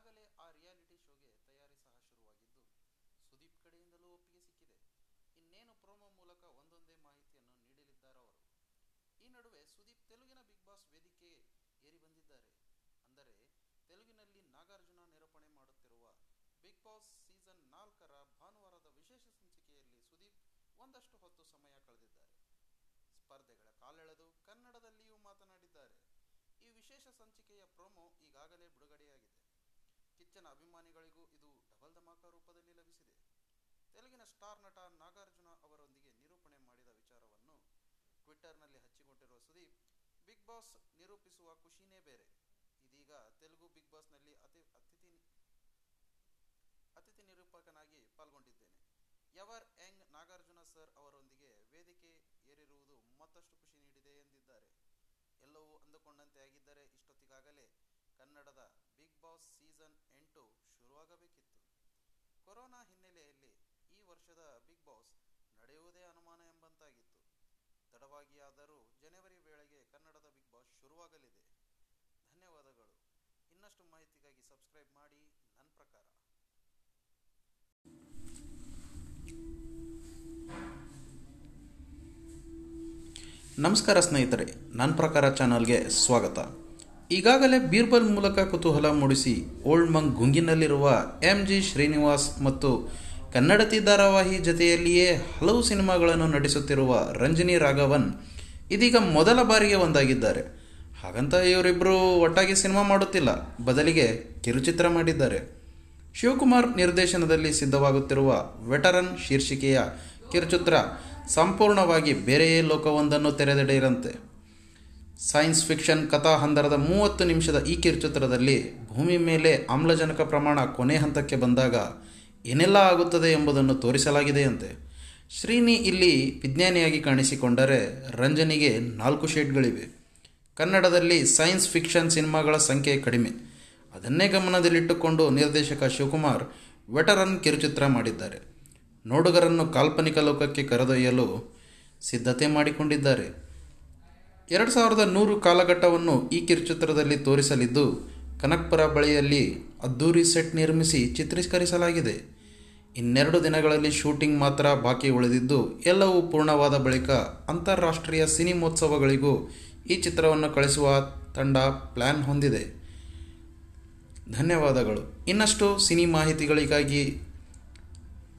ಈಗಾಗಲೇ ಆ ರಿಯಾಲಿಟಿ ಶೋಗೆ ತಯಾರಿ ಸಹ ಶುರುವಾಗಿದ್ದು, ಸುದೀಪ್ ಕಡೆಯಿಂದಲೂ ಒಪ್ಪಿಗೆ ಸಿಕ್ಕಿದೆ. ಇನ್ನೇನು ಪ್ರೋಮೋ ಮೂಲಕ ಒಂದೊಂದೇ ಮಾಹಿತಿಯನ್ನು ನೀಡಲಿದ್ದಾರವರು ಈ ನಡುವೆ ಸುದೀಪ್ ತೆಲುಗಿನ ಬಿಗ್ ಬಾಸ್ ವೇದಿಕೆ ಏರಿ ಬಂದಿದ್ದಾರೆ. ಅಂದರೆ, ತೆಲುಗಿನಲ್ಲಿ ನಾಗಾರ್ಜುನ ನಿರೂಪಣೆ ಮಾಡುತ್ತಿರುವ ಬಿಗ್ ಬಾಸ್ ಸೀಸನ್ ನಾಲ್ಕರ ಭಾನುವಾರದ ವಿಶೇಷ ಸಂಚಿಕೆಯಲ್ಲಿ ಸುದೀಪ್ ಒಂದಷ್ಟು ಹೊತ್ತು ಸಮಯ ಕಳೆದಿದ್ದಾರೆ. ಸ್ಪರ್ಧೆಗಳ ಕಾಲೆಳೆದು ಕನ್ನಡದಲ್ಲಿಯೂ ಮಾತನಾಡಿದ್ದಾರೆ. ಈ ವಿಶೇಷ ಸಂಚಿಕೆಯ ಪ್ರೋಮೋ ಈಗಾಗಲೇ ಬಿಡುಗಡೆಯಾಗಿದೆ. ಕಿಚ್ಚನ ಅಭಿಮಾನಿಗಳಿಗೂ ಇದು ಡಬಲ್ ಧಮಾಕ ರೂಪದಲ್ಲಿ ಲಭಿಸಿದೆ. ತೆಲುಗಿನ ಸ್ಟಾರ್ ನಟ ನಾಗಾರ್ಜುನ ಅವರೊಂದಿಗೆ ನಿರೂಪಣೆ ಮಾಡಿದ ವಿಚಾರವನ್ನು ಟ್ವಿಟ್ಟರ್ನಲ್ಲಿ ಹಚ್ಚಿಕೊಂಡಿರುವ ಸುದೀಪ್, ಬಿಗ್ ಬಾಸ್ ನಿರೂಪಿಸುವ ಖುಷಿನೇ ಬೇರೆ. ಇದೀಗ ತೆಲುಗು ಬಿಗ್ ಬಾಸ್ನಲ್ಲಿ ಅತಿ, ಅತಿಥಿ ಅತಿಥಿ ನಿರೂಪಕನಾಗಿ ಪಾಲ್ಗೊಂಡಿದ್ದೇನೆ. ಎವರ್ ಯಂಗ್ ನಾಗಾರ್ಜುನ ಸರ್ ಅವರೊಂದಿಗೆ ವೇದಿಕೆ ಏರಿರುವುದು ಮತ್ತಷ್ಟು ಖುಷಿ ನೀಡಿದೆ ಎಂದಿದ್ದಾರೆ. ಎಲ್ಲವೂ ಅಂದುಕೊಂಡಂತೆ ಆಗಿದ್ದರೆ ಇಷ್ಟೊತ್ತಿಗಾಗಲೇ ಕನ್ನಡದ ಬಿಗ್ ಬಾಸ್ ಸೀಸನ್ ಕೊರೋನಾ ಹಿನ್ನೆಲೆಯಲ್ಲಿ ಈ ವರ್ಷದ ಬಿಗ್ ಬಾಸ್ ನಡೆಯುವುದೇ ಅನುಮಾನ ಎಂಬಂತಾಗಿತ್ತು. ತಡವಾಗಿಯಾದರೂ ಜನವರಿ ವೇಳೆಗೆ ಕನ್ನಡದ ಬಿಗ್ ಬಾಸ್ ಶುರುವಾಗಲಿದೆ. ಧನ್ಯವಾದಗಳು. ಇನ್ನಷ್ಟು ಮಾಹಿತಿಗಾಗಿ ಸಬ್ಸ್ಕ್ರೈಬ್ ಮಾಡಿ ನನ್ನ ಪ್ರಕಾರ. ನಮಸ್ಕಾರ ಸ್ನೇಹಿತರೆ. ನನ್ನ ಪ್ರಕಾರ ಚಾನಲ್ಗೆ ಸ್ವಾಗತ. ಈಗಾಗಲೇ ಬೀರ್ಬಲ್ ಮೂಲಕ ಕುತೂಹಲ ಮೂಡಿಸಿ ಓಲ್ಡ್ ಮಂಗ್ ಗುಂಗಿನಲ್ಲಿರುವ ಎಂ ಜಿ ಶ್ರೀನಿವಾಸ್ ಮತ್ತು ಕನ್ನಡತಿ ಧಾರಾವಾಹಿ ಜತೆಯಲ್ಲಿಯೇ ಹಲವು ಸಿನಿಮಾಗಳನ್ನು ನಟಿಸುತ್ತಿರುವ ರಂಜನಿ ರಾಘವನ್ ಇದೀಗ ಮೊದಲ ಬಾರಿಗೆ ಒಂದಾಗಿದ್ದಾರೆ. ಹಾಗಂತ ಇವರಿಬ್ಬರು ಒಟ್ಟಾಗಿ ಸಿನಿಮಾ ಮಾಡುತ್ತಿಲ್ಲ. ಬದಲಿಗೆ ಕಿರುಚಿತ್ರ ಮಾಡಿದ್ದಾರೆ. ಶಿವಕುಮಾರ್ ನಿರ್ದೇಶನದಲ್ಲಿ ಸಿದ್ಧವಾಗುತ್ತಿರುವ ವೆಟರನ್ ಶೀರ್ಷಿಕೆಯ ಕಿರುಚಿತ್ರ ಸಂಪೂರ್ಣವಾಗಿ ಬೇರೆಯೇ ಲೋಕವೊಂದನ್ನು ತೆರೆದಿಡಿರಂತೆ ಸೈನ್ಸ್ ಫಿಕ್ಷನ್ ಕಥಾ ಹಂದರದ ಮೂವತ್ತು ನಿಮಿಷದ ಈ ಕಿರುಚಿತ್ರದಲ್ಲಿ ಭೂಮಿ ಮೇಲೆ ಆಮ್ಲಜನಕ ಪ್ರಮಾಣ ಕೊನೆ ಹಂತಕ್ಕೆ ಬಂದಾಗ ಏನೆಲ್ಲ ಆಗುತ್ತದೆ ಎಂಬುದನ್ನು ತೋರಿಸಲಾಗಿದೆಯಂತೆ. ಶ್ರೀನಿ ಇಲ್ಲಿ ವಿಜ್ಞಾನಿಯಾಗಿ ಕಾಣಿಸಿಕೊಂಡರೆ ರಂಜನಿಗೆ ನಾಲ್ಕು ಶೇಡ್ಗಳಿವೆ. ಕನ್ನಡದಲ್ಲಿ ಸೈನ್ಸ್ ಫಿಕ್ಷನ್ ಸಿನಿಮಾಗಳ ಸಂಖ್ಯೆ ಕಡಿಮೆ. ಅದನ್ನೇ ಗಮನದಲ್ಲಿಟ್ಟುಕೊಂಡು ನಿರ್ದೇಶಕ ಶಿವಕುಮಾರ್ ವೆಟರನ್ ಕಿರುಚಿತ್ರ ಮಾಡಿದ್ದಾರೆ. ನೋಡುಗರನ್ನು ಕಾಲ್ಪನಿಕ ಲೋಕಕ್ಕೆ ಕರೆದೊಯ್ಯಲು ಸಿದ್ಧತೆ ಮಾಡಿಕೊಂಡಿದ್ದಾರೆ. ಎರಡು ಸಾವಿರದ ನೂರು ಕಾಲಘಟ್ಟವನ್ನು ಈ ಕಿರುಚಿತ್ರದಲ್ಲಿ ತೋರಿಸಲಿದ್ದು, ಕನಕ್ಪುರ ಬಳಿಯಲ್ಲಿ ಅದ್ದೂರಿ ಸೆಟ್ ನಿರ್ಮಿಸಿ ಚಿತ್ರೀಕರಿಸಲಾಗಿದೆ. ಇನ್ನೆರಡು ದಿನಗಳಲ್ಲಿ ಶೂಟಿಂಗ್ ಮಾತ್ರ ಬಾಕಿ ಉಳಿದಿದ್ದು, ಎಲ್ಲವೂ ಪೂರ್ಣವಾದ ಬಳಿಕ ಅಂತಾರಾಷ್ಟ್ರೀಯ ಸಿನಿಮೋತ್ಸವಗಳಿಗೂ ಈ ಚಿತ್ರವನ್ನು ಕಳಿಸುವ ತಂಡ ಪ್ಲ್ಯಾನ್ ಹೊಂದಿದೆ. ಧನ್ಯವಾದಗಳು. ಇನ್ನಷ್ಟು ಸಿನಿ ಮಾಹಿತಿಗಳಿಗಾಗಿ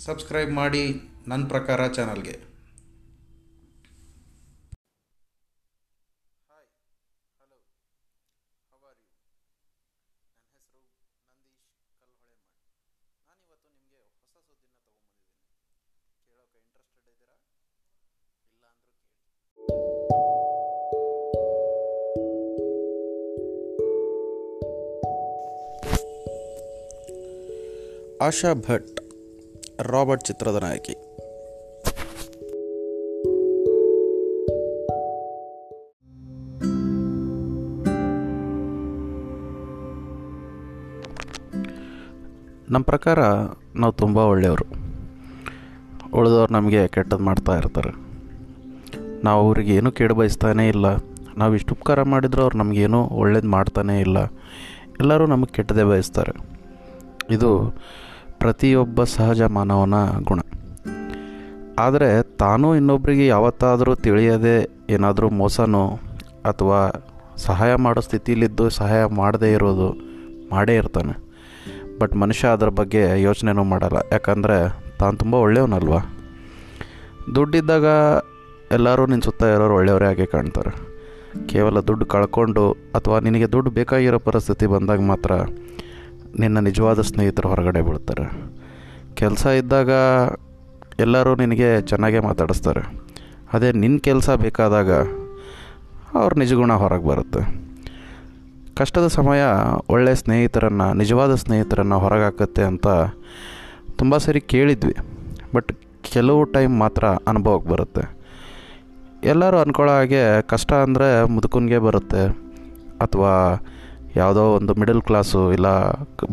ಸಬ್ಸ್ಕ್ರೈಬ್ ಮಾಡಿ ನನ್ನ ಪ್ರಕಾರ ಚಾನಲ್ಗೆ hi hello how are you ನನ್ನ ಹೆಸರು ನಂದೀಶ್ ಕಲ್ಹೊಳೆಮಠ್ ನಾನಿವತ್ತು ನಿಮಗೆ ಹೊಸ ಸುದ್ದಿನ ಕೇಳೋಕೆ ಇಂಟ್ರೆಸ್ಟೆಡ್ ಇದ್ದೀರಾ? ಇಲ್ಲ ಅಂದರೂ ಕೇಳಿ. ಆಶಾ ಭಟ್ ರಾಬರ್ಟ್ ಚಿತ್ರದ ನಾಯಕಿ. ನಮ್ಮ ಪ್ರಕಾರ ನಾವು ತುಂಬ ಒಳ್ಳೆಯವರು. ಉಳಿದವ್ರು ನಮಗೆ ಕೆಟ್ಟದ್ದು ಮಾಡ್ತಾ ಇರ್ತಾರೆ. ನಾವು ಅವ್ರಿಗೆ ಏನೂ ಕೇಡು ಬಯಸ್ತಾನೇ ಇಲ್ಲ. ನಾವು ಇಷ್ಟು ಉಪಕಾರ ಮಾಡಿದರೂ ಅವ್ರು ನಮಗೇನೂ ಒಳ್ಳೇದು ಮಾಡ್ತಾನೇ ಇಲ್ಲ. ಎಲ್ಲರೂ ನಮಗೆ ಕೆಟ್ಟದೇ ಬಯಸ್ತಾರೆ. ಇದು ಪ್ರತಿಯೊಬ್ಬ ಸಹಜ ಮಾನವನ ಗುಣ. ಆದರೆ ತಾನು ಇನ್ನೊಬ್ಬರಿಗೆ ಯಾವತ್ತಾದರೂ ತಿಳಿಯದೆ ಏನಾದರೂ ಮೋಸನೋ ಅಥವಾ ಸಹಾಯ ಮಾಡೋ ಸ್ಥಿತಿಯಲ್ಲಿದ್ದು ಸಹಾಯ ಮಾಡದೇ ಇರೋದು ಮಾಡೇ ಇರ್ತಾನೆ. ಬಟ್ ಮನುಷ್ಯ ಅದರ ಬಗ್ಗೆ ಯೋಚನೆನೂ ಮಾಡಲ್ಲ. ಯಾಕಂದರೆ ತಾನು ತುಂಬ ಒಳ್ಳೆಯವನಲ್ವ? ದುಡ್ಡಿದ್ದಾಗ ಎಲ್ಲರೂ ನಿನ್ನ ಸುತ್ತ ಇರೋರು ಒಳ್ಳೆಯವರೇ ಆಗಿ ಕಾಣ್ತಾರೆ. ಕೇವಲ ದುಡ್ಡು ಕಳ್ಕೊಂಡು ಅಥವಾ ನಿನಗೆ ದುಡ್ಡು ಬೇಕಾಗಿರೋ ಪರಿಸ್ಥಿತಿ ಬಂದಾಗ ಮಾತ್ರ ನಿನ್ನ ನಿಜವಾದ ಸ್ನೇಹಿತರು ಹೊರಗಡೆ ಬಿಡ್ತಾರೆ ಕೆಲಸ ಇದ್ದಾಗ ಎಲ್ಲರೂ ನಿನಗೆ ಚೆನ್ನಾಗೇ ಮಾತಾಡಿಸ್ತಾರೆ. ಅದೇ ನಿನ್ನ ಕೆಲಸ ಬೇಕಾದಾಗ ಅವ್ರ ನಿಜಗುಣ ಹೊರಗೆ ಬರುತ್ತೆ. ಕಷ್ಟದ ಸಮಯ ಒಳ್ಳೆಯ ಸ್ನೇಹಿತರನ್ನು, ನಿಜವಾದ ಸ್ನೇಹಿತರನ್ನು ಹೊರಗೆ ಅಂತ ತುಂಬ ಸರಿ ಕೇಳಿದ್ವಿ ಬಟ್ ಕೆಲವು ಟೈಮ್ ಮಾತ್ರ ಅನುಭವಕ್ಕೆ ಬರುತ್ತೆ. ಎಲ್ಲರೂ ಅಂದ್ಕೊಳ್ಳೋ ಹಾಗೆ ಕಷ್ಟ ಅಂದರೆ ಮುದುಕನಿಗೆ ಬರುತ್ತೆ, ಅಥವಾ ಯಾವುದೋ ಒಂದು ಮಿಡಲ್ ಕ್ಲಾಸು ಇಲ್ಲ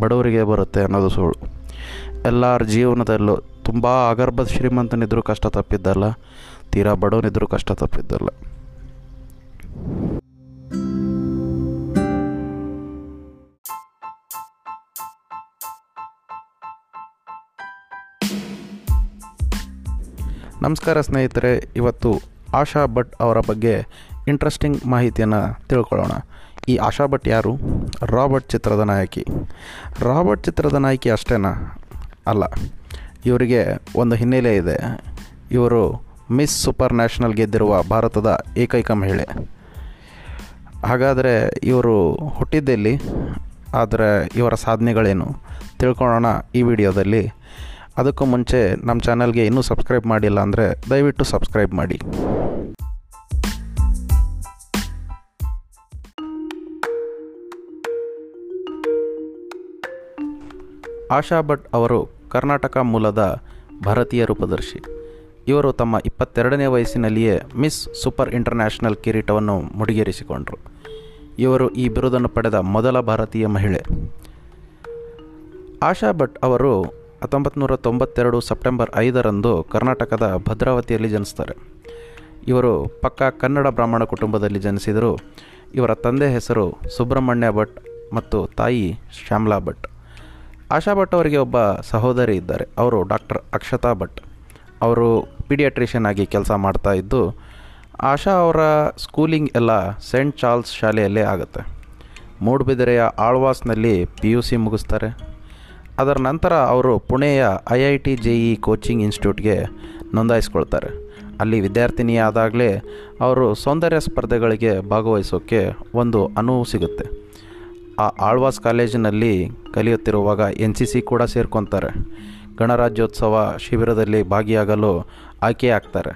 ಬಡವರಿಗೆ ಬರುತ್ತೆ ಅನ್ನೋದು ಸುಳ್ಳು. ಎಲ್ಲರ ಜೀವನದಲ್ಲೂ ತುಂಬ ಅಗರ್ಭದ ಶ್ರೀಮಂತನಿದ್ದರೂ ಕಷ್ಟ ತಪ್ಪಿದ್ದಲ್ಲ, ತೀರಾ ಬಡವನಿದ್ದರೂ ಕಷ್ಟ ತಪ್ಪಿದ್ದಲ್ಲ. ನಮಸ್ಕಾರ ಸ್ನೇಹಿತರೆ, ಇವತ್ತು ಆಶಾ ಭಟ್ ಅವರ ಬಗ್ಗೆ ಇಂಟ್ರೆಸ್ಟಿಂಗ್ ಮಾಹಿತಿಯನ್ನು ತಿಳ್ಕೊಳ್ಳೋಣ. ಈ ಆಶಾ ಭಟ್ ಯಾರು? ರಾಬರ್ಟ್ ಚಿತ್ರದ ನಾಯಕಿ. ರಾಬರ್ಟ್ ಚಿತ್ರದ ನಾಯಕಿ ಅಷ್ಟೇನಾ? ಅಲ್ಲ, ಇವರಿಗೆ ಒಂದು ಹಿನ್ನೆಲೆ ಇದೆ. ಇವರು ಮಿಸ್ ಸೂಪರ್ ನ್ಯಾಷನಲ್ ಗೆದ್ದಿರುವ ಭಾರತದ ಏಕೈಕ ಮಹಿಳೆ. ಹಾಗಾದರೆ ಇವರು ಹುಟ್ಟಿದ್ದೆಲ್ಲಿ ಆದರೆ ಇವರ ಸಾಧನೆಗಳೇನು? ತಿಳ್ಕೊಳ್ಳೋಣ ಈ ವಿಡಿಯೋದಲ್ಲಿ. ಅದಕ್ಕೂ ಮುಂಚೆ ನಮ್ಮ ಚಾನಲ್ಗೆ ಇನ್ನೂ ಸಬ್ಸ್ಕ್ರೈಬ್ ಮಾಡಿಲ್ಲ ಅಂದರೆ ದಯವಿಟ್ಟು ಸಬ್ಸ್ಕ್ರೈಬ್ ಮಾಡಿ. ಆಶಾ ಭಟ್ ಅವರು ಕರ್ನಾಟಕ ಮೂಲದ ಭಾರತೀಯ ರೂಪದರ್ಶಿ. ಇವರು ತಮ್ಮ ಇಪ್ಪತ್ತೆರಡನೇ ವಯಸ್ಸಿನಲ್ಲಿಯೇ ಮಿಸ್ ಸೂಪರ್ ಇಂಟರ್ನ್ಯಾಷನಲ್ ಕಿರೀಟವನ್ನು ಮುಡಿಗೇರಿಸಿಕೊಂಡರು. ಇವರು ಈ ಬಿರುದನ್ನು ಪಡೆದ ಮೊದಲ ಭಾರತೀಯ ಮಹಿಳೆ. ಆಶಾ ಭಟ್ ಅವರು ಹತ್ತೊಂಬತ್ತು ನೂರ ತೊಂಬತ್ತೆರಡು ಸೆಪ್ಟೆಂಬರ್ ಐದರಂದು ಕರ್ನಾಟಕದ ಭದ್ರಾವತಿಯಲ್ಲಿ ಜನಿಸ್ತಾರೆ. ಇವರು ಪಕ್ಕ ಕನ್ನಡ ಬ್ರಾಹ್ಮಣ ಕುಟುಂಬದಲ್ಲಿ ಜನಿಸಿದರು. ಇವರ ತಂದೆ ಹೆಸರು ಸುಬ್ರಹ್ಮಣ್ಯ ಭಟ್ ಮತ್ತು ತಾಯಿ ಶ್ಯಾಮ್ಲಾ ಭಟ್. ಆಶಾ ಭಟ್ ಅವರಿಗೆ ಒಬ್ಬ ಸಹೋದರಿ ಇದ್ದಾರೆ. ಅವರು ಡಾಕ್ಟರ್ ಅಕ್ಷತಾ ಭಟ್. ಅವರು ಪೀಡಿಯಾಟ್ರಿಷಿಯನ್ ಆಗಿ ಕೆಲಸ ಮಾಡ್ತಾ ಇದ್ದು, ಆಶಾ ಅವರ ಸ್ಕೂಲಿಂಗ್ ಎಲ್ಲ ಸೇಂಟ್ ಚಾರ್ಲ್ಸ್ ಶಾಲೆಯಲ್ಲೇ ಆಗುತ್ತೆ. ಮೂಡುಬಿದಿರೆಯ ಆಳ್ವಾಸ್ನಲ್ಲಿ ಪಿ ಯು ಸಿ ಮುಗಿಸ್ತಾರೆ. ಅದರ ನಂತರ ಅವರು ಪುಣೆಯ I I T J E coaching ಇನ್ಸ್ಟಿಟ್ಯೂಟ್ಗೆ ನೋಂದಾಯಿಸ್ಕೊಳ್ತಾರೆ. ಅಲ್ಲಿ ವಿದ್ಯಾರ್ಥಿನಿಯಾದಾಗಲೇ ಅವರು ಸೌಂದರ್ಯ ಸ್ಪರ್ಧೆಗಳಿಗೆ ಭಾಗವಹಿಸೋಕ್ಕೆ ಒಂದು ಅನುವು ಸಿಗುತ್ತೆ. ಆ ಆಳ್ವಾಸ್ ಕಾಲೇಜಿನಲ್ಲಿ ಕಲಿಯುತ್ತಿರುವಾಗ ಎನ್ ಸಿ ಸಿ ಕೂಡ ಸೇರ್ಕೊತಾರೆ. ಗಣರಾಜ್ಯೋತ್ಸವ ಶಿಬಿರದಲ್ಲಿ ಭಾಗಿಯಾಗಲು ಆಯ್ಕೆಯಾಗ್ತಾರೆ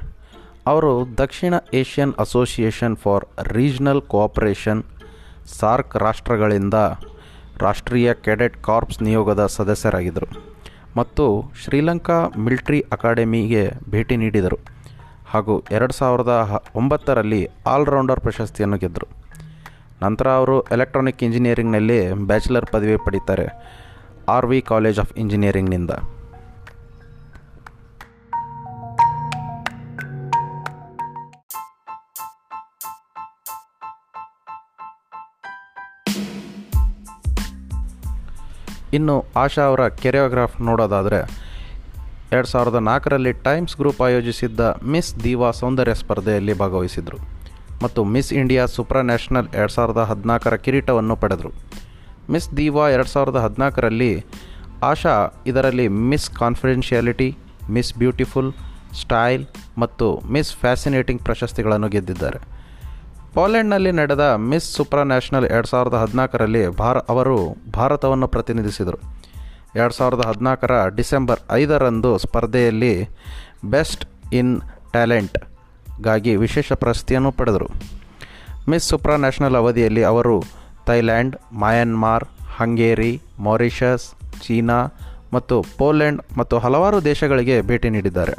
ಅವರು ದಕ್ಷಿಣ Asian Association for Regional Cooperation, SAARC ರಾಷ್ಟ್ರಗಳಿಂದ ರಾಷ್ಟ್ರೀಯ ಕೆಡೆಟ್ ಕಾರ್ಪ್ಸ್ ನಿಯೋಗದ ಸದಸ್ಯರಾಗಿದ್ದರು ಮತ್ತು ಶ್ರೀಲಂಕಾ ಮಿಲ್ಟ್ರಿ ಅಕಾಡೆಮಿಗೆ ಭೇಟಿ ನೀಡಿದರು ಹಾಗೂ ಎರಡು ಸಾವಿರದ ಒಂಬತ್ತರಲ್ಲಿ ಆಲ್ರೌಂಡರ್ ಪ್ರಶಸ್ತಿಯನ್ನು ಗೆದ್ದರು. ನಂತರ ಅವರು ಎಲೆಕ್ಟ್ರಾನಿಕ್ ಇಂಜಿನಿಯರಿಂಗ್ನಲ್ಲಿ ಬ್ಯಾಚುಲರ್ ಪದವಿ ಪಡೀತಾರೆ, ಆರ್ ವಿ ಕಾಲೇಜ್ ಆಫ್ ಇಂಜಿನಿಯರಿಂಗ್ನಿಂದ. ಇನ್ನು ಆಶಾ ಅವರ ಕೆರಿಯೋಗ್ರಾಫ್ ನೋಡೋದಾದರೆ, ಎರಡು ಸಾವಿರದ ನಾಲ್ಕರಲ್ಲಿ ಟೈಮ್ಸ್ ಗ್ರೂಪ್ ಆಯೋಜಿಸಿದ್ದ ಮಿಸ್ ದೀವಾ ಸೌಂದರ್ಯ ಸ್ಪರ್ಧೆಯಲ್ಲಿ ಭಾಗವಹಿಸಿದರು ಮತ್ತು ಮಿಸ್ ಇಂಡಿಯಾ ಸುಪ್ರಾ ನ್ಯಾಷನಲ್ ಎರಡು ಸಾವಿರದ ಹದಿನಾಲ್ಕರ ಕಿರೀಟವನ್ನು ಪಡೆದರು. ಮಿಸ್ ದೀವಾ ಎರಡು ಸಾವಿರದ ಹದಿನಾಲ್ಕರಲ್ಲಿ ಆಶಾ ಇದರಲ್ಲಿ Miss confidentiality, Miss beautiful, style ಮತ್ತು ಮಿಸ್ ಫ್ಯಾಸಿನೇಟಿಂಗ್ ಪ್ರಶಸ್ತಿಗಳನ್ನು ಗೆದ್ದಿದ್ದಾರೆ. ಪೋಲೆಂಡ್ನಲ್ಲಿ ನಡೆದ ಮಿಸ್ ನ್ಯಾಷನಲ್ ಎರಡು ಸಾವಿರದ ಹದಿನಾಲ್ಕರಲ್ಲಿ ಭಾರ ಅವರು ಭಾರತವನ್ನು ಪ್ರತಿನಿಧಿಸಿದರು. ಎರಡು ಸಾವಿರದ ಹದಿನಾಲ್ಕರ ಡಿಸೆಂಬರ್ ಐದರಂದು ಸ್ಪರ್ಧೆಯಲ್ಲಿ ಬೆಸ್ಟ್ ಇನ್ ಟ್ಯಾಲೆಂಟ್ಗಾಗಿ ವಿಶೇಷ ಪ್ರಶಸ್ತಿಯನ್ನು ಪಡೆದರು. ಮಿಸ್ ಸೂಪ್ರಾನ್ಯಾಷನಲ್ ಅವಧಿಯಲ್ಲಿ ಅವರು Thailand, Myanmar, Hungary, Mauritius, China ಮತ್ತು ಪೋಲೆಂಡ್ ಮತ್ತು ಹಲವಾರು ದೇಶಗಳಿಗೆ ಭೇಟಿ ನೀಡಿದ್ದಾರೆ.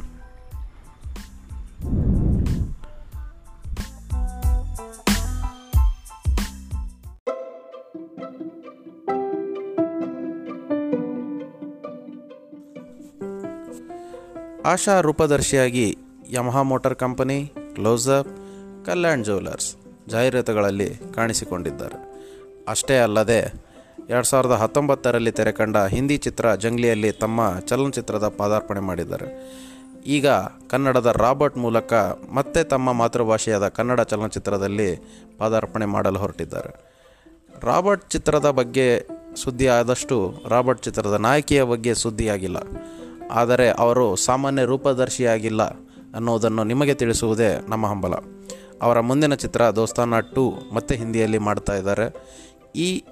Asha ರೂಪದರ್ಶಿಯಾಗಿ Yamaha motor company Closeup Kalyan jewellers ಜಾಹೀರಾತುಗಳಲ್ಲಿ ಕಾಣಿಸಿಕೊಂಡಿದ್ದಾರೆ. ಅಷ್ಟೇ ಅಲ್ಲದೆ, ಎರಡು ಸಾವಿರದ ಹತ್ತೊಂಬತ್ತರಲ್ಲಿ ತೆರೆಕಂಡ ಹಿಂದಿ ಚಿತ್ರ ಜಂಗ್ಲಿಯಲ್ಲಿ ತಮ್ಮ ಚಲನಚಿತ್ರದ ಪಾದಾರ್ಪಣೆ ಮಾಡಿದ್ದಾರೆ. ಈಗ ಕನ್ನಡದ ರಾಬರ್ಟ್ ಮೂಲಕ ಮತ್ತೆ ತಮ್ಮ ಮಾತೃಭಾಷೆಯಾದ ಕನ್ನಡ ಚಲನಚಿತ್ರದಲ್ಲಿ ಪಾದಾರ್ಪಣೆ ಮಾಡಲು ಹೊರಟಿದ್ದಾರೆ. ರಾಬರ್ಟ್ ಚಿತ್ರದ ಬಗ್ಗೆ ಸುದ್ದಿ ಆದಷ್ಟು ರಾಬರ್ಟ್ ಚಿತ್ರದ ನಾಯಕಿಯ ಬಗ್ಗೆ ಸುದ್ದಿಯಾಗಿಲ್ಲ. ಆದರೆ ಅವರು ಸಾಮಾನ್ಯ ರೂಪದರ್ಶಿಯಾಗಿಲ್ಲ ಅನ್ನೋದನ್ನು ನಿಮಗೆ ತಿಳಿಸುವುದೇ ನಮ್ಮ ಹಂಬಲ. ಅವರ ಮುಂದಿನ ಚಿತ್ರ ದೋಸ್ತಾನ ಟು ಮತ್ತೆ ಹಿಂದಿಯಲ್ಲಿ ಮಾಡ್ತಾ ಇದ್ದಾರೆ. ಈ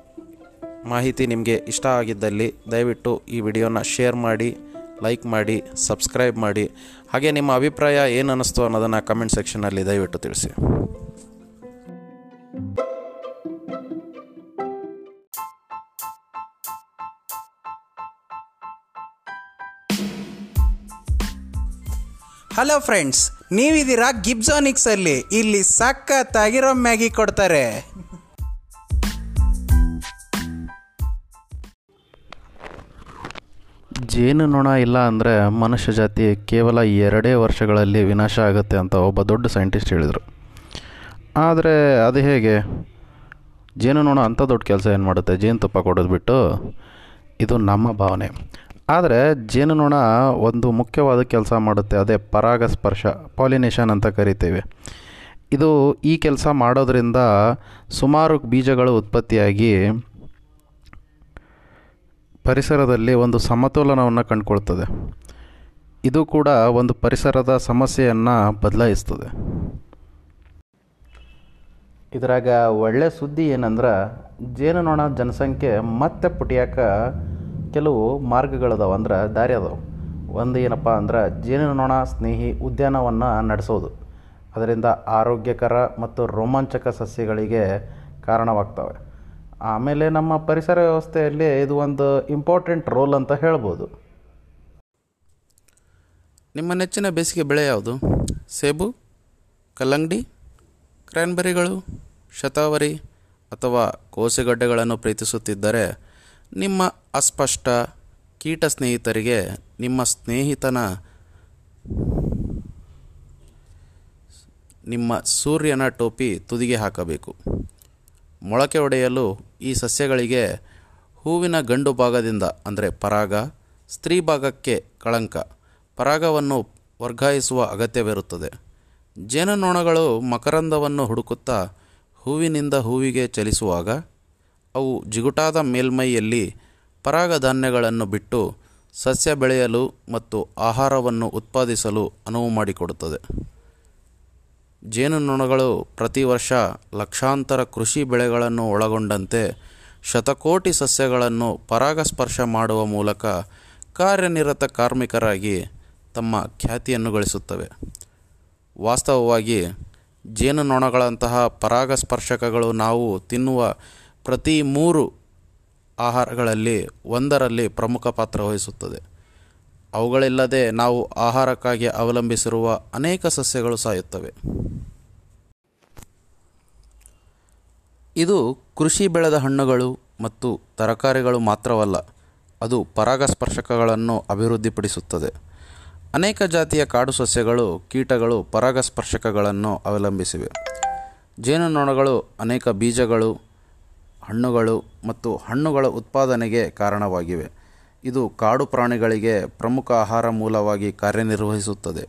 ಮಾಹಿತಿ ನಿಮಗೆ ಇಷ್ಟ ಆಗಿದ್ದಲ್ಲಿ ದಯವಿಟ್ಟು ಈ ವಿಡಿಯೋನ ಶೇರ್ ಮಾಡಿ, ಲೈಕ್ ಮಾಡಿ, ಸಬ್ಸ್ಕ್ರೈಬ್ ಮಾಡಿ. ಹಾಗೆ ನಿಮ್ಮ ಅಭಿಪ್ರಾಯ ಏನು ಅನ್ನಿಸ್ತು ಅನ್ನೋದನ್ನು ಕಮೆಂಟ್ ಸೆಕ್ಷನಲ್ಲಿ ದಯವಿಟ್ಟು ತಿಳಿಸಿ. ಹಲೋ ಫ್ರೆಂಡ್ಸ್ ನೀವಿದ್ದೀರಾ ಗಿಬ್ಸಾನಿಕ್ಸ್ ಅಲ್ಲಿ. ಇಲ್ಲಿ ಸಖತ್ತಾಗಿರೋ ಮ್ಯಾಗಿ ಕೊಡ್ತಾರೆ. ಜೇನುನೊಣ ಇಲ್ಲ ಅಂದರೆ ಮನುಷ್ಯ ಜಾತಿ ಕೇವಲ ಎರಡೇ ವರ್ಷಗಳಲ್ಲಿ ವಿನಾಶ ಆಗುತ್ತೆ ಅಂತ ಒಬ್ಬ ದೊಡ್ಡ ಸೈಂಟಿಸ್ಟ್ ಹೇಳಿದರು. ಆದರೆ ಅದು ಹೇಗೆ? ಜೇನುನೊಣ ಅಂಥ ದೊಡ್ಡ ಕೆಲಸ ಏನು ಮಾಡುತ್ತೆ? ಜೇನುತುಪ್ಪ ಕೊಡೋದು ಬಿಟ್ಟು ಇದು ನಮ್ಮ ಭಾವನೆ. ಆದರೆ ಜೇನುನೊಣ ಒಂದು ಮುಖ್ಯವಾದ ಕೆಲಸ ಮಾಡುತ್ತೆ, ಅದೇ ಪರಾಗಸ್ಪರ್ಶ, ಪಾಲಿನೇಷನ್ ಅಂತ ಕರಿತೇವೆ. ಇದು ಈ ಕೆಲಸ ಮಾಡೋದರಿಂದ ಸುಮಾರು ಬೀಜಗಳು ಉತ್ಪತ್ತಿಯಾಗಿ ಪರಿಸರದಲ್ಲಿ ಒಂದು ಸಮತೋಲನವನ್ನು ಕಂಡುಕೊಳ್ತದೆ. ಇದು ಕೂಡ ಒಂದು ಪರಿಸರದ ಸಮಸ್ಯೆಯನ್ನು ಬದಲಾಯಿಸ್ತದೆ. ಇದರಾಗ ಒಳ್ಳೆ ಸುದ್ದಿ ಏನಂದ್ರೆ, ಜೇನುನೊಣ ಜನಸಂಖ್ಯೆ ಮತ್ತೆ ಪುಟಿಯಾಕ ಕೆಲವು ಮಾರ್ಗಗಳದಾವ ಅಂದ್ರೆ ದಾರಿ ಅದಾವೆ. ಒಂದು ಏನಪ್ಪ ಅಂದ್ರೆ ಜೇನುನೊಣ ಸ್ನೇಹಿ ಉದ್ಯಾನವನ್ನು ನಡೆಸೋದು. ಅದರಿಂದ ಆರೋಗ್ಯಕರ ಮತ್ತು ರೋಮಾಂಚಕ ಸಸ್ಯಗಳಿಗೆ ಕಾರಣವಾಗ್ತವೆ. ಆಮೇಲೆ ನಮ್ಮ ಪರಿಸರ ವ್ಯವಸ್ಥೆಯಲ್ಲಿ ಇದು ಒಂದು ಇಂಪಾರ್ಟೆಂಟ್ ರೋಲ್ ಅಂತ ಹೇಳ್ಬೋದು. ನಿಮ್ಮ ನೆಚ್ಚಿನ ಬೇಸಿಗೆ ಬೆಳೆ ಯಾವುದು? ಸೇಬು, ಕಲ್ಲಂಗಡಿ ಕ್ರ್ಯಾನ್ಬೆರಿಗಳು ಶತಾವರಿ ಅಥವಾ ಕೋಸೆಗಡ್ಡೆಗಳನ್ನು ಪ್ರೀತಿಸುತ್ತಿದ್ದರೆ ನಿಮ್ಮ ಅಸ್ಪಷ್ಟ ಕೀಟ ಸ್ನೇಹಿತರಿಗೆ ನಿಮ್ಮ ಸ್ನೇಹಿತನ ನಿಮ್ಮ ಸೂರ್ಯನ ಟೋಪಿ ತುದಿಗೆ ಹಾಕಬೇಕು. ಮೊಳಕೆ ಒಡೆಯಲು ಈ ಸಸ್ಯಗಳಿಗೆ ಹೂವಿನ ಗಂಡು ಭಾಗದಿಂದ, ಅಂದರೆ ಪರಾಗ, ಸ್ತ್ರೀ ಭಾಗಕ್ಕೆ ಕಳಂಕ, ಪರಾಗವನ್ನು ವರ್ಗಾಯಿಸುವ ಅಗತ್ಯವಿರುತ್ತದೆ. ಜೇನುನೊಣಗಳು ಮಕರಂದವನ್ನು ಹುಡುಕುತ್ತಾ ಹೂವಿನಿಂದ ಹೂವಿಗೆ ಚಲಿಸುವಾಗ ಅವು ಜಿಗುಟಾದ ಮೇಲ್ಮೈಯಲ್ಲಿ ಪರಾಗಧಾನ್ಯಗಳನ್ನು ಬಿಟ್ಟು ಸಸ್ಯ ಬೆಳೆಯಲು ಮತ್ತು ಆಹಾರವನ್ನು ಉತ್ಪಾದಿಸಲು ಅನುವು ಮಾಡಿಕೊಡುತ್ತದೆ. ಜೇನುನೊಣಗಳು ಪ್ರತಿ ವರ್ಷ ಲಕ್ಷಾಂತರ ಕೃಷಿ ಬೆಳೆಗಳನ್ನು ಒಳಗೊಂಡಂತೆ ಶತಕೋಟಿ ಸಸ್ಯಗಳನ್ನು ಪರಾಗಸ್ಪರ್ಶ ಮಾಡುವ ಮೂಲಕ ಕಾರ್ಯನಿರತ ಕಾರ್ಮಿಕರಾಗಿ ತಮ್ಮ ಖ್ಯಾತಿಯನ್ನು ಗಳಿಸುತ್ತವೆ. ವಾಸ್ತವವಾಗಿ ಜೇನುನೊಣಗಳಂತಹ ಪರಾಗಸ್ಪರ್ಶಕಗಳು ನಾವು ತಿನ್ನುವ ಪ್ರತಿ ಮೂರು ಆಹಾರಗಳಲ್ಲಿ ಒಂದರಲ್ಲಿ ಪ್ರಮುಖ ಪಾತ್ರ ವಹಿಸುತ್ತದೆ. ಅವುಗಳಿಲ್ಲದೆ ನಾವು ಆಹಾರಕ್ಕಾಗಿ ಅವಲಂಬಿಸಿರುವ ಅನೇಕ ಸಸ್ಯಗಳು ಸಾಯುತ್ತವೆ. ಇದು ಕೃಷಿ ಬೆಳೆದ ಹಣ್ಣುಗಳು ಮತ್ತು ತರಕಾರಿಗಳು ಮಾತ್ರವಲ್ಲ, ಅದು ಪರಾಗಸ್ಪರ್ಶಕಗಳನ್ನು ಅಭಿವೃದ್ಧಿಪಡಿಸುತ್ತದೆ. ಅನೇಕ ಜಾತಿಯ ಕಾಡು ಸಸ್ಯಗಳು, ಕೀಟಗಳು ಪರಾಗಸ್ಪರ್ಶಕಗಳನ್ನು ಅವಲಂಬಿಸಿವೆ. ಜೇನುನೊಣಗಳು ಅನೇಕ ಬೀಜಗಳು ಹಣ್ಣುಗಳು ಮತ್ತು ಹಣ್ಣುಗಳ ಉತ್ಪಾದನೆಗೆ ಕಾರಣವಾಗಿವೆ. ಇದು ಕಾಡು ಪ್ರಾಣಿಗಳಿಗೆ ಪ್ರಮುಖ ಆಹಾರ ಮೂಲವಾಗಿ ಕಾರ್ಯನಿರ್ವಹಿಸುತ್ತದೆ.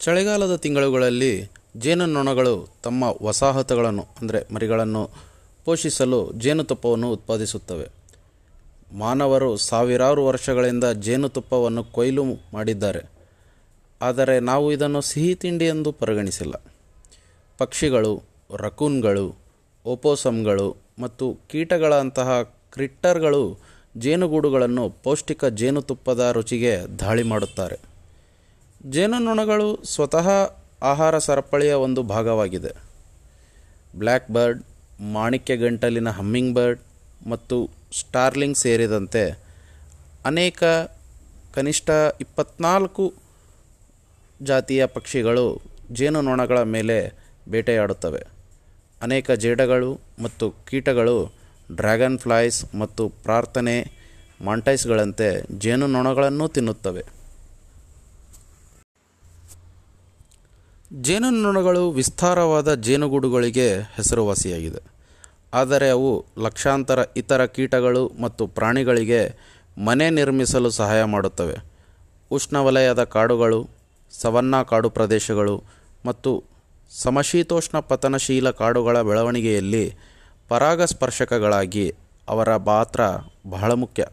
ಚಳಿಗಾಲದ ತಿಂಗಳುಗಳಲ್ಲಿ ಜೇನುನೊಣಗಳು ತಮ್ಮ ವಸಾಹತುಗಳನ್ನು, ಅಂದರೆ ಮರಿಗಳನ್ನು ಪೋಷಿಸಲು ಜೇನುತುಪ್ಪವನ್ನು ಉತ್ಪಾದಿಸುತ್ತವೆ. ಮಾನವರು ಸಾವಿರಾರು ವರ್ಷಗಳಿಂದ ಜೇನುತುಪ್ಪವನ್ನು ಕೊಯ್ಲು ಮಾಡಿದ್ದಾರೆ. ಆದರೆ ನಾವು ಇದನ್ನು ಸಿಹಿ ತಿಂಡಿ ಎಂದು ಪರಿಗಣಿಸಿಲ್ಲ. ಪಕ್ಷಿಗಳು, ರಕೂನ್ಗಳು ಓಪೋಸಮ್ಗಳು ಮತ್ತು ಕೀಟಗಳಂತಹ ಕ್ರಿಟ್ಟರ್ಗಳು ಜೇನುಗೂಡುಗಳನ್ನು ಪೌಷ್ಟಿಕ ಜೇನುತುಪ್ಪದ ರುಚಿಗೆ ದಾಳಿ ಮಾಡುತ್ತಾರೆ. ಜೇನುನೊಣಗಳು ಸ್ವತಃ ಆಹಾರ ಸರಪಳಿಯ ಒಂದು ಭಾಗವಾಗಿದೆ. ಬ್ಲ್ಯಾಕ್ ಬರ್ಡ್, ಮಾಣಿಕ್ಯ ಗಂಟಲಿನ ಹಮ್ಮಿಂಗ್ ಬರ್ಡ್ ಮತ್ತು ಸ್ಟಾರ್ಲಿಂಗ್ ಸೇರಿದಂತೆ ಅನೇಕ ಕನಿಷ್ಠ ಇಪ್ಪತ್ನಾಲ್ಕು ಜಾತಿಯ ಪಕ್ಷಿಗಳು ಜೇನುನೊಣಗಳ ಮೇಲೆ ಬೇಟೆಯಾಡುತ್ತವೆ. ಅನೇಕ ಜೇಡಗಳು ಮತ್ತು ಕೀಟಗಳು, ಡ್ರ್ಯಾಗನ್ ಫ್ಲೈಸ್ ಮತ್ತು ಪ್ರಾರ್ಥನೆ ಮಾಂಟೈಸ್ಗಳಂತೆ ಜೇನುನೊಣಗಳನ್ನು ತಿನ್ನುತ್ತವೆ. ಜೇನುನೊಣಗಳು ವಿಸ್ತಾರವಾದ ಜೇನುಗೂಡುಗಳಿಗೆ ಹೆಸರುವಾಸಿಯಾಗಿದೆ. ಆದರೆ ಅವು ಲಕ್ಷಾಂತರ ಇತರ ಕೀಟಗಳು ಮತ್ತು ಪ್ರಾಣಿಗಳಿಗೆ ಮನೆ ನಿರ್ಮಿಸಲು ಸಹಾಯ ಮಾಡುತ್ತವೆ. ಉಷ್ಣವಲಯದ ಕಾಡುಗಳು ಸವನ್ನಾ ಕಾಡು ಪ್ರದೇಶಗಳು ಮತ್ತು ಸಮಶೀತೋಷ್ಣ ಪತನಶೀಲ ಕಾಡುಗಳ ಬೆಳವಣಿಗೆಯಲ್ಲಿ ಪರಾಗಸ್ಪರ್ಶಕಗಳಾಗಿ ಅವರ ಪಾತ್ರ ಬಹಳ ಮುಖ್ಯ.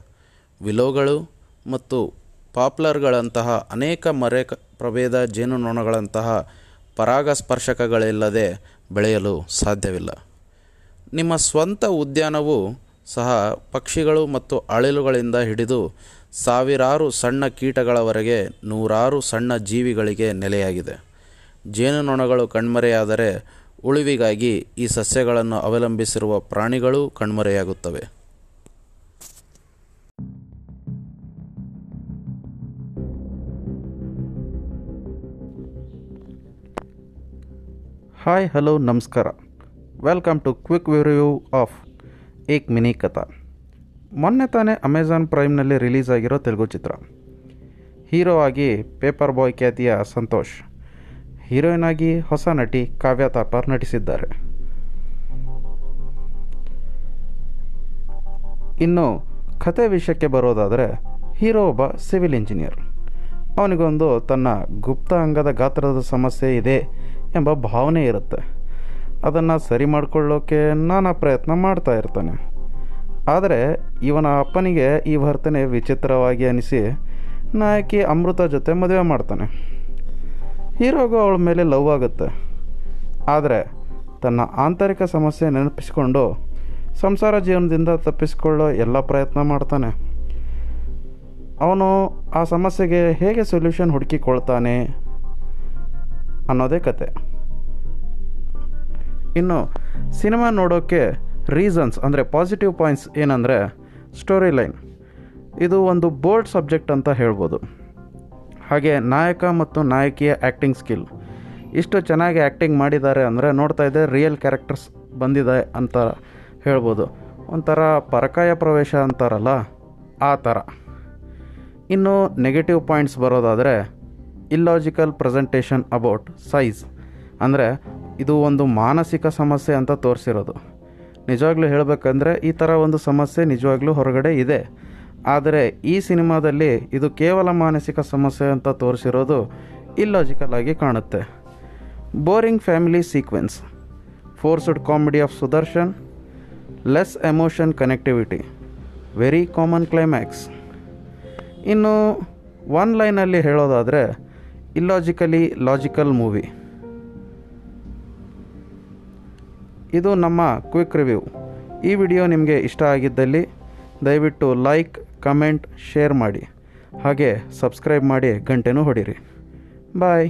ವಿಲೋಗಳು ಮತ್ತು ಪಾಪ್ಲರ್ಗಳಂತಹ ಅನೇಕ ಮರೆ ಪ್ರಭೇದ ಜೇನುನೊಣಗಳಂತಹ ಪರಾಗಸ್ಪರ್ಶಕಗಳಿಲ್ಲದೆ ಬೆಳೆಯಲು ಸಾಧ್ಯವಿಲ್ಲ. ನಿಮ್ಮ ಸ್ವಂತ ಉದ್ಯಾನವು ಸಹ ಪಕ್ಷಿಗಳು ಮತ್ತು ಅಳಿಲುಗಳಿಂದ ಹಿಡಿದು ಸಾವಿರಾರು ಸಣ್ಣ ಕೀಟಗಳವರೆಗೆ ನೂರಾರು ಸಣ್ಣ ಜೀವಿಗಳಿಗೆ ನೆಲೆಯಾಗಿದೆ. ಜೇನುನೊಣಗಳು ಕಣ್ಮರೆಯಾದರೆ ಉಳಿವಿಗಾಗಿ ಈ ಸಸ್ಯಗಳನ್ನು ಅವಲಂಬಿಸಿರುವ ಪ್ರಾಣಿಗಳೂ ಕಣ್ಮರೆಯಾಗುತ್ತವೆ. ಹಾಯ್, ಹಲೋ, ನಮಸ್ಕಾರ. Welcome to quick review of Ek mini Katha. ಮೊನ್ನೆ ತಾನೇ ಅಮೆಝಾನ್ ಪ್ರೈಮ್ನಲ್ಲಿ ರಿಲೀಸ್ ಆಗಿರೋ ತೆಲುಗು ಚಿತ್ರ. ಹೀರೋ ಆಗಿ ಪೇಪರ್ ಬಾಯ್ ಖ್ಯಾತಿಯ ಸಂತೋಷ್. ಹೀರೋಯಿನ್ ಆಗಿ ಹೊಸ ನಟಿ ಕಾವ್ಯ ತಾಪರ್ ನಟಿಸಿದ್ದಾರೆ. ಇನ್ನು ಕತೆ ವಿಷಯಕ್ಕೆ ಬರೋದಾದರೆ ಹೀರೋ ಒಬ್ಬ ಸಿವಿಲ್ ಇಂಜಿನಿಯರ್. ಅವನಿಗೊಂದು ತನ್ನ ಗುಪ್ತ ಅಂಗದ ಗಾತ್ರದ ಸಮಸ್ಯೆ ಇದೆ ಎಂಬ ಭಾವನೆ ಇರುತ್ತೆ. ಅದನ್ನು ಸರಿ ಮಾಡಿಕೊಳ್ಳೋಕೆ ನಾನಾ ಪ್ರಯತ್ನ ಮಾಡ್ತಾ ಇರ್ತಾನೆ. ಆದರೆ ಇವನ ಅಪ್ಪನಿಗೆ ಈ ವರ್ತನೆ ವಿಚಿತ್ರವಾಗಿ ಅನಿಸಿ ನಾಯಕಿ ಅಮೃತ ಜೊತೆ ಮದುವೆ ಮಾಡ್ತಾನೆ. ಹೀರೋಗೂ ಅವಳ ಮೇಲೆ ಲವ್ ಆಗುತ್ತೆ. ಆದರೆ ತನ್ನ ಆಂತರಿಕ ಸಮಸ್ಯೆ ನೆನಪಿಸಿಕೊಂಡು ಸಂಸಾರ ಜೀವನದಿಂದ ತಪ್ಪಿಸಿಕೊಳ್ಳೋ ಎಲ್ಲ ಪ್ರಯತ್ನ ಮಾಡ್ತಾನೆ. ಅವನು ಆ ಸಮಸ್ಯೆಗೆ ಹೇಗೆ ಸೊಲ್ಯೂಷನ್ ಹುಡುಕಿಕೊಳ್ತಾನೆ ಅನ್ನೋದೇ ಕತೆ. ಇನ್ನು ಸಿನಿಮಾ ನೋಡೋಕ್ಕೆ ರೀಸನ್ಸ್ ಅಂದರೆ ಪಾಸಿಟಿವ್ ಪಾಯಿಂಟ್ಸ್ ಏನಂದರೆ ಸ್ಟೋರಿ ಲೈನ್ ಇದು ಒಂದು ಬೋಲ್ಡ್ ಸಬ್ಜೆಕ್ಟ್ ಅಂತ ಹೇಳ್ಬೋದು. ಹಾಗೆ ನಾಯಕ ಮತ್ತು ನಾಯಕಿಯ ಆ್ಯಕ್ಟಿಂಗ್ ಸ್ಕಿಲ್ ಇಷ್ಟು ಚೆನ್ನಾಗಿ ಆ್ಯಕ್ಟಿಂಗ್ ಮಾಡಿದ್ದಾರೆ ಅಂದರೆ ನೋಡ್ತಾ ಇದ್ದೆ ರಿಯಲ್ ಕ್ಯಾರೆಕ್ಟರ್ಸ್ ಬಂದಿದೆ ಅಂತ ಹೇಳ್ಬೋದು. ಒಂಥರ ಪರಕಾಯ ಪ್ರವೇಶ ಅಂತಾರಲ್ಲ, ಆ ಥರ. ಇನ್ನು ನೆಗೆಟಿವ್ ಪಾಯಿಂಟ್ಸ್ ಬರೋದಾದರೆ ಇಲ್ಲಾಜಿಕಲ್ ಪ್ರೆಸೆಂಟೇಷನ್ ಅಬೌಟ್ ಸೈಜ್ ಅಂದರೆ ಇದು ಒಂದು ಮಾನಸಿಕ ಸಮಸ್ಯೆ ಅಂತ ತೋರಿಸಿರೋದು. ನಿಜವಾಗ್ಲೂ ಹೇಳಬೇಕಂದ್ರೆ ಈ ಥರ ಒಂದು ಸಮಸ್ಯೆ ನಿಜವಾಗ್ಲೂ ಹೊರಗಡೆ ಇದೆ. ಆದರೆ ಈ ಸಿನಿಮಾದಲ್ಲಿ ಇದು ಕೇವಲ ಮಾನಸಿಕ ಸಮಸ್ಯೆ ಅಂತ ತೋರಿಸಿರೋದು ಇಲ್ಲಾಜಿಕಲ್ ಆಗಿ ಕಾಣುತ್ತೆ. Boring family sequence forced comedy of Sudarshan less emotion connectivity very common climax ಇನ್ನು ಒನ್ ಲೈನಲ್ಲಿ ಹೇಳೋದಾದರೆ ಇಲ್ಲಾಜಿಕಲಿ ಲಾಜಿಕಲ್ ಮೂವಿ ಇದು ನಮ್ಮ ಕ್ವಿಕ್ ರಿವ್ಯೂ ಈ ವಿಡಿಯೋ ನಿಮಗೆ ಇಷ್ಟ ಆಗಿದ್ದಲ್ಲಿ ದಯವಿಟ್ಟು ಲೈಕ್ ಕಮೆಂಟ್ ಶೇರ್ ಮಾಡಿ. ಹಾಗೆ ಸಬ್ಸ್ಕ್ರೈಬ್ ಮಾಡಿ ಗಂಟೆನೂ ಹೊಡೀರಿ. ಬಾಯ್.